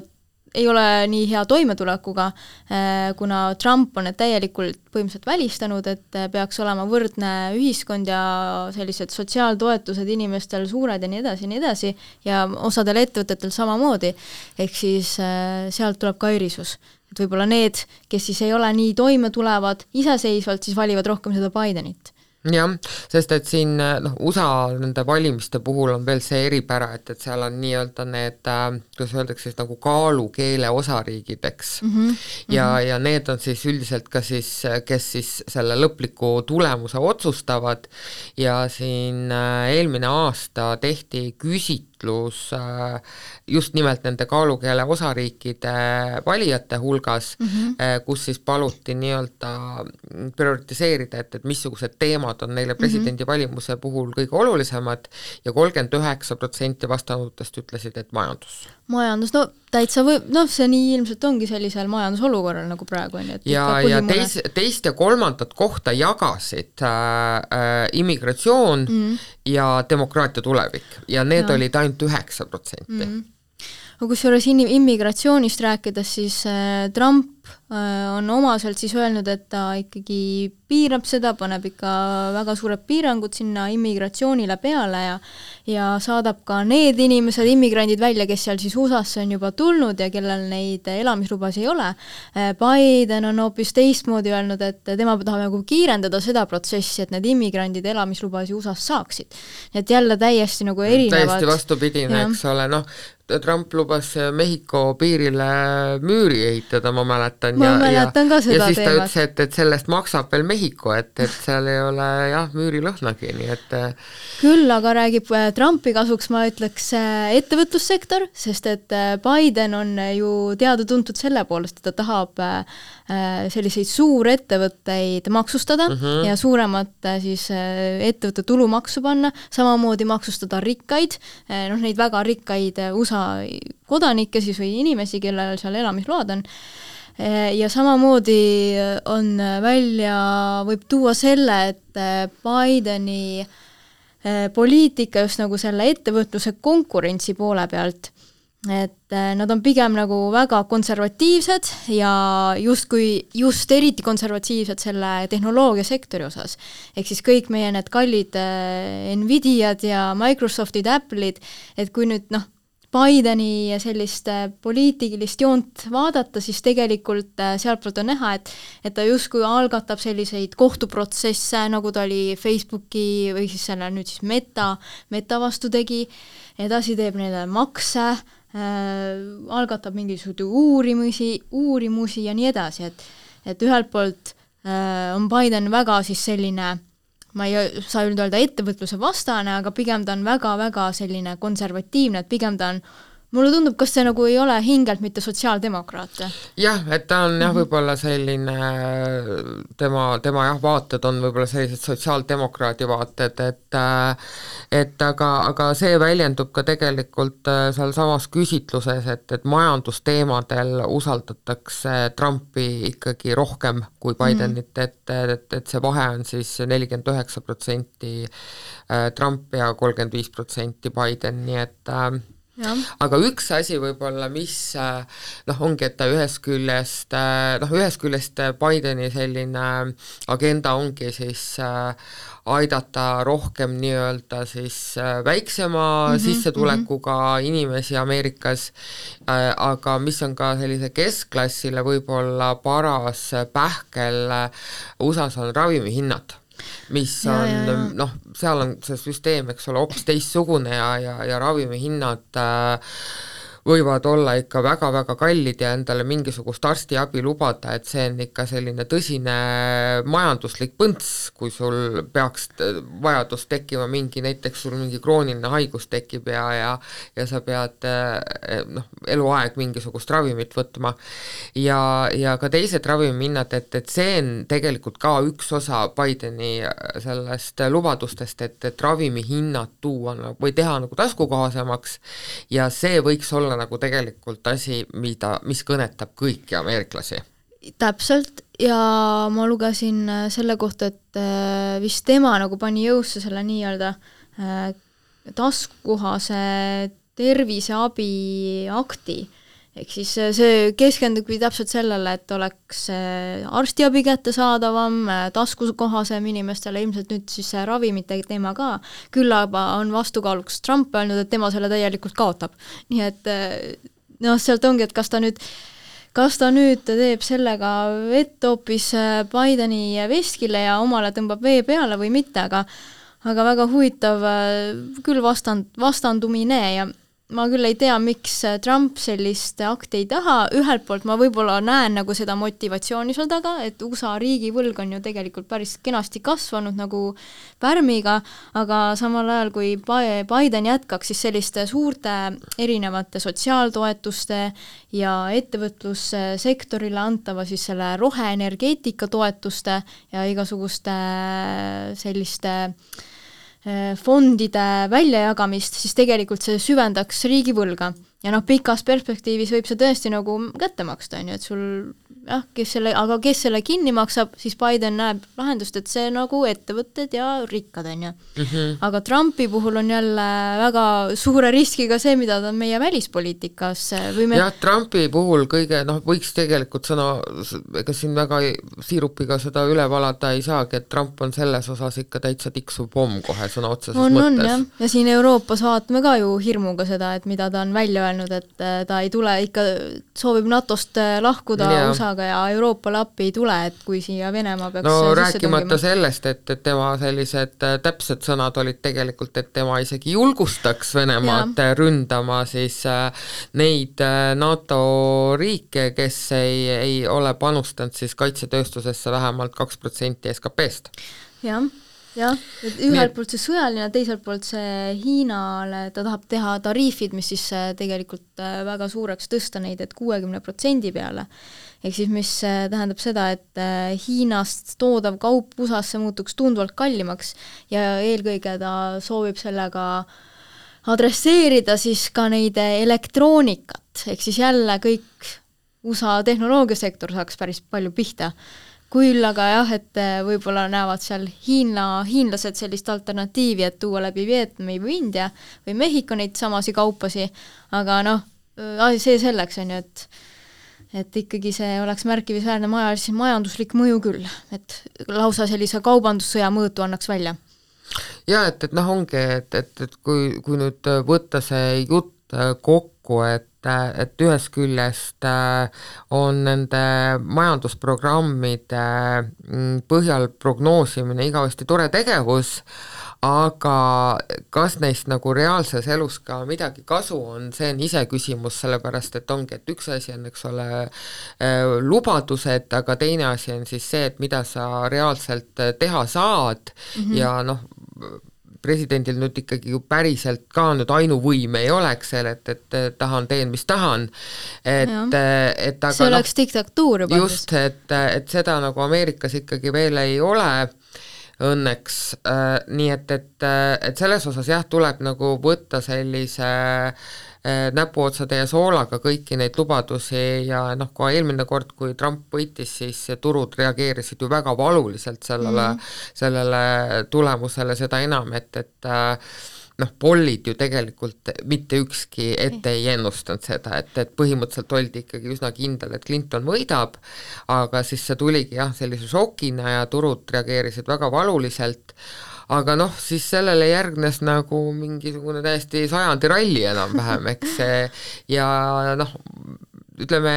ei ole nii hea toimetulekuga, äh, kuna Trump on need täielikult põhimõtteliselt välistanud, et äh, peaks olema võrdne ühiskond ja sellised sotsiaaltoetused inimestel suured ja nii edasi ja nii edasi, ja osadel ettevõtetel samamoodi, ehk siis äh, sealt tuleb ka erisus. et võib-olla need, kes siis ei ole nii toime tulevad iseseisvalt, siis valivad rohkem seda Bidenit jah, sest et siin noh, USA nende valimiste puhul on veel see eripära, et, et seal on nii-öelda need äh, kuidas öeldakse siis nagu kaalukeele osariigid, eks mm. -hmm. ja, ja need on siis üldiselt ka siis, kes siis selle lõpliku tulemuse otsustavad ja siin äh, eelmine aasta tehti küsitlus äh, just nimelt nende kaalukeele osariikide valijate hulgas mm, -hmm. kus siis paluti nii-öelda prioritiseerida, et, et missugused teemad on neile mhm. presidendivalimuse puhul kõige olulisemad ja kolmkümmend üheksa protsenti vastanutest ütlesid, et majandus. Majandus, no täitsa või noh, see nii ilmselt ongi sellisel majandusolukorral nagu praegu on ju, et ja, ja teis, teist ja kolmandat kohta jagasid äh, äh, immigratsioon mm. ja demokraatia tulevik. Ja need ja. olid ainult üheksa protsenti. Mhm aga kusjuures immigratsioonist rääkides, siis äh, Trump on omaselt siis öelnud, et ta ikkagi piirab seda, paneb ikka väga suured piirangud sinna immigratsioonile peale ja ja saadab ka need inimesed, immigrandid välja, kes seal siis USA-sse on juba tulnud ja kellel neid elamislubasid ei ole. Äh, Biden on hoopis teistmoodi öelnud, et tema tahab nagu kiirendada seda protsessi, et need immigrandid elamislubasid USA-s saaksid. et jälle täiesti nagu erinevad täiesti vastupidine, eks ole, noh, Trump lubas Mehhiko piirile müüri ehitada, ma mäletan. Ma mäletan ka seda teemat. ja siis ta teemat. ütles, et, et sellest maksab veel Mehhiko, et, et seal ei ole jah, müürilõhnagi, nii et küll aga räägib äh, Trumpi kasuks, ma ütleks, äh, ettevõtlussektor, sest et äh, Biden on ju teada-tuntud selle poolest, et ta tahab selliseid suurettevõtteid maksustada mm -hmm. ja suuremat siis ettevõtte tulumaksu panna, samamoodi maksustada rikkaid, noh neid väga rikkaid USA kodanikke siis või inimesi, kellel seal elamisload on ja samamoodi on välja, võib tuua selle, et Bideni poliitika just nagu selle ettevõtluse konkurentsi poole pealt, et nad on pigem nagu väga konservatiivsed ja justkui just eriti konservatiivsed selle tehnoloogiasektori osas. ehk siis kõik meie need kallid Nvidiad ja Microsoftid, Apple'id, et kui nüüd noh, Bideni sellist äh, poliitilist joont vaadata, siis tegelikult äh, sealtpoolt on näha, et et ta justkui algatab selliseid kohtuprotsesse, nagu ta oli Facebooki või siis selle nüüd siis Meta, Meta vastu tegi, edasi teeb neile makse äh,, algatab mingisuguseid uurimusi, uurimusi ja nii edasi, et et ühelt poolt äh, on Biden väga siis selline ma ei saa nüüd öelda ettevõtluse vastane, aga pigem ta on väga-väga selline konservatiivne, et pigem ta on mulle tundub, kas see nagu ei ole hingelt mitte sotsiaaldemokraat? jah, et ta on jah, mhm. võib-olla selline, tema, tema jah, vaated on võib-olla sellised sotsiaaldemokraadi vaated, et et aga, aga see väljendub ka tegelikult äh, sealsamas küsitluses, et, et majandusteemadel usaldatakse Trumpi ikkagi rohkem kui mhm. Bidenit mm., et, et, et see vahe on siis nelikümmend üheksa protsenti äh, Trump ja kolmkümmend viis protsenti Biden, nii et äh, aga üks asi võib-olla, mis äh, noh, ongi, et ta ühest küljest äh, noh, ühest küljest Bideni selline agenda ongi siis äh, aidata rohkem nii-öelda siis väiksema mm -hmm, sissetulekuga mm -hmm. inimesi Ameerikas, aga mis on ka sellise keskklassile võib-olla paras pähkel USA-s on ravimihinnad mis on noh, seal on see süsteem, eks ole, hoopis teistsugune ja, ja, ja ravimihinnad äh, võivad olla ikka väga-väga kallid ja endale mingisugust arstiabi lubada, et see on ikka selline tõsine majanduslik põnts, kui sul peaks vajadus tekkima mingi, näiteks sul mingi krooniline haigus tekib ja, ja ja sa pead eh, noh, eluaeg mingisugust ravimit võtma. ja, ja ka teised ravimihinnad, et, et see on tegelikult ka üks osa Bideni sellest lubadustest, et, et ravimihinnad tuua nagu või teha nagu taskukohasemaks ja see võiks olla olla nagu tegelikult asi, mida, mis kõnetab kõiki ameeriklasi. täpselt, ja ma lugesin äh, selle kohta, et äh, vist tema nagu pani jõusse selle nii-öelda äh, taskukohase terviseabi akti ehk siis see keskendubki täpselt sellele, et oleks arstiabi kättesaadavam, taskukohasem inimestele, ilmselt nüüd siis see ravimite teema ka, küll aga on vastukaaluks Trump öelnud, et tema selle täielikult kaotab. nii et noh, sealt ongi, et kas ta nüüd kas ta nüüd teeb sellega vett hoopis äh, Bideni veskile ja omale tõmbab vee peale või mitte, aga aga väga huvitav küll vastand, vastandumine ja ma küll ei tea, miks Trump sellist akti ei taha, ühelt poolt ma võib-olla näen nagu seda motivatsiooni seal taga, et USA riigivõlg on ju tegelikult päris kenasti kasvanud nagu pärmiga, aga samal ajal, kui Biden jätkaks siis selliste suurte erinevate sotsiaaltoetuste ja ettevõtlussektorile antava siis selle roheenergeetika toetuste ja igasuguste selliste äh, Äh, fondide väljajagamist, siis tegelikult see süvendaks riigivõlga. ja noh, pikas perspektiivis võib see tõesti nagu kätte maksta, on ju, et sul jah, kes selle, aga kes selle kinni maksab, siis Biden näeb lahendust, et see nagu ettevõtted ja rikkad, on ju. Mhm. aga Trumpi puhul on jälle väga suure riskiga see, mida ta meie välispoliitikas või me jah, Trumpi puhul kõige noh, võiks tegelikult sõna, ega siin väga siirupiga seda üle valada ei saagi, et Trump on selles osas ikka täitsa tiksuv pomm kohe sõna otseses on, mõttes. on jah, ja siin Euroopas vaatame ka ju hirmuga seda, et mida ta on välja öelnud, et äh, ta ei tule ikka, soovib NATO-st äh, lahkuda USA-ga Venemaaga ja Euroopale appi ei tule, et kui siia Venemaa peaks no rääkimata sellest, et, et tema sellised äh, täpsed sõnad olid tegelikult, et tema isegi julgustaks Venemaad ja. ründama siis äh, neid äh, NATO riike, kes ei, ei ole panustanud siis kaitsetööstusesse vähemalt kaks protsenti SKP-st. jah jah, et ühelt poolt see sõjaline, teiselt poolt see Hiinale, ta tahab teha tariifid, mis siis tegelikult väga suureks tõsta neid, et kuuekümne protsendi peale ehk siis mis äh, tähendab seda, et äh, Hiinast toodav kaup USA-sse muutuks tunduvalt kallimaks ja eelkõige ta soovib sellega adresseerida siis ka neid elektroonikat, ehk siis jälle kõik USA tehnoloogiasektor saaks päris palju pihta. küll aga jah, et äh, võib-olla näevad seal Hiina, hiinlased sellist alternatiivi, et tuua läbi Vietnami või India või Mehhiko neid samasi kaupasi, aga noh, see selleks, on ju, et et ikkagi see oleks märkimisväärne maja, majanduslik mõju küll, et lausa sellise kaubandussõja mõõtu annaks välja. jaa, et, et noh, ongi, et, et, et kui, kui nüüd võtta see jutt äh, kokku, et et ühest küljest äh, on nende majandusprogrammide mm, põhjal prognoosimine igavesti tore tegevus, aga kas neist nagu reaalses elus ka midagi kasu on, see on iseküsimus, sellepärast et ongi, et üks asi on, eks ole, äh, lubadused, aga teine asi on siis see, et mida sa reaalselt äh, teha saad mm -hmm. ja noh, presidendil nüüd ikkagi ju päriselt ka nüüd ainuvõim ei ole, eks ole, et, et tahan, teen, mis tahan, et, et aga see oleks no, diktatuur juba. just, et, et seda nagu Ameerikas ikkagi veel ei ole õnneks äh,, nii et, et, äh, et selles osas jah, tuleb nagu võtta sellise äh, näpuotsade ja soolaga kõiki neid lubadusi ja noh, ka eelmine kord, kui Trump võitis, siis turud reageerisid ju väga valuliselt sellele mm, -hmm. sellele tulemusele, seda enam, et, et äh, noh, pollid ju tegelikult mitte ükski ette ei ennustanud seda, et, et põhimõtteliselt oldi ikkagi üsna kindel, et Clinton võidab, aga siis see tuligi jah, sellise šokina ja turud reageerisid väga valuliselt, aga noh, siis sellele järgnes nagu mingisugune täiesti sajandi ralli enam-vähem, eks see ja noh, ütleme,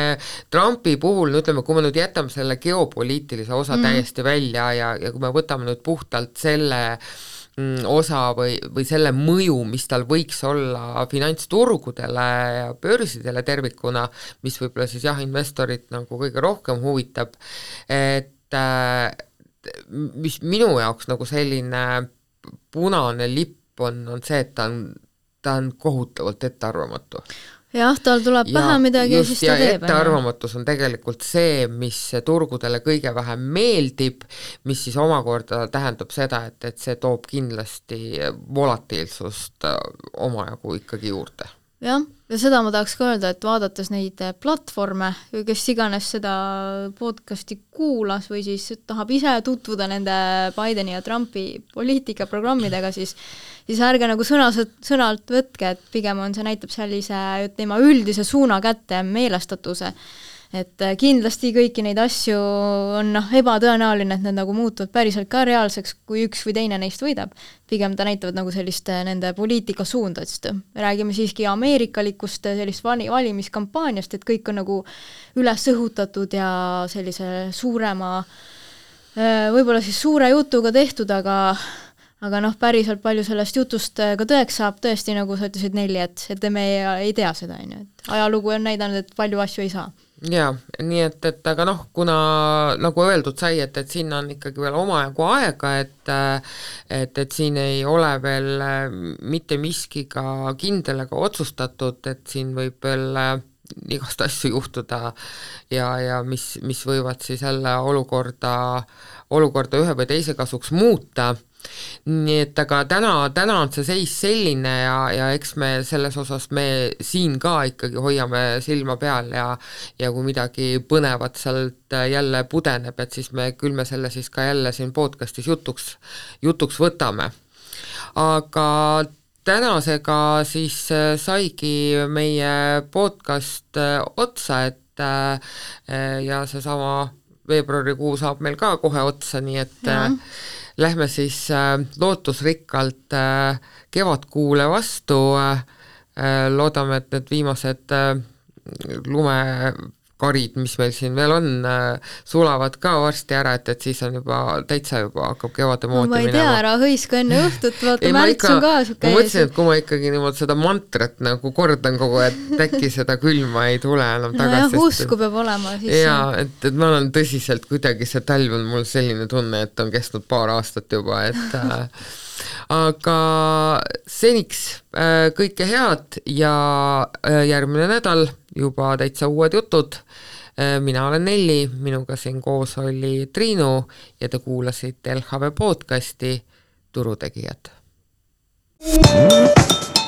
Trumpi puhul, no ütleme, kui me nüüd jätame selle geopoliitilise osa mm. täiesti välja ja, ja kui me võtame nüüd puhtalt selle äh, osa või, või selle mõju, mis tal võiks olla finantsturgudele ja börsidele tervikuna, mis võib-olla siis jah, investorit nagu kõige rohkem huvitab, et äh, mis minu jaoks nagu selline punane lipp on, on see, et ta on, ta on kohutavalt ettearvamatu jah, tal tuleb ja pähe midagi ja siis ta teeb. ettearvamatus on tegelikult see, mis turgudele kõige vähem meeldib, mis siis omakorda tähendab seda, et, et see toob kindlasti volatiilsust äh, omajagu ikkagi juurde. Jah, ja seda ma tahaks ka öelda, et vaadates neid platvorme, kes iganes seda podcast'i kuulas või siis tahab ise tutvuda nende Bideni ja Trumpi poliitikaprogrammidega, siis siis ärge nagu sõna, sõnalt võtke, et pigem on see, näitab sellise tema üldise suuna kätte, meelestatuse. Et äh, kindlasti kõiki neid asju on noh, ebatõenäoline, et need nagu muutuvad päriselt ka reaalseks, kui üks või teine neist võidab. pigem ta näitavad nagu sellist äh, nende poliitika suunda, sest me räägime siiski ameerikalikust äh, sellist vali-, valimiskampaaniast, et kõik on nagu üles õhutatud ja sellise suurema võib-olla siis suure jutuga tehtud, aga aga noh, päriselt palju sellest jutust ka tõeks saab, tõesti, nagu sa ütlesid, Nelli, et, et me ei, ei tea seda, on ju, et ajalugu on näidanud, et palju asju ei saa jaa, nii et, et aga noh, kuna nagu öeldud sai, et, et sinna on ikkagi veel omajagu aega, et et, et siin ei ole veel mitte miskiga kindel ega otsustatud, et siin võib veel igast asju juhtuda ja, ja mis, mis võivad siis jälle olukorda, olukorda ühe või teise kasuks muuta nii et aga täna, täna on see seis selline ja, ja eks me selles osas, me siin ka ikkagi hoiame silma peal ja ja kui midagi põnevat sealt jälle pudeneb, et siis me, küll me selle siis ka jälle siin podcastis jutuks, jutuks võtame. aga tänasega siis saigi meie podcast otsa, et ja seesama veebruarikuu saab meil ka kohe otsa, nii et ja lähme siis äh, lootusrikkalt äh, kevadkuule vastu äh,, loodame, et need viimased lume karid, mis meil siin veel on, äh, sulavad ka varsti ära, et, et siis on juba täitsa juba hakkab kevade moodi ma ei tea, ära hõiska enne õhtut, vaata märts on ka niisugune ma mõtlesin, et kui ma ikkagi niimoodi seda mantrat nagu kordan kogu aeg, et äkki seda külma ei tule enam tagasi. nojah, usku peab olema siis. jaa, et, et ma olen tõsiselt kuidagi, see talv on mul selline tunne, et on kestnud paar aastat juba, et äh, aga seniks äh, kõike head ja äh, järgmine nädal juba täitsa uued jutud. Äh, mina olen Nelli, minuga siin koos oli Triinu ja te kuulasite LHV podcasti Turutegijad. you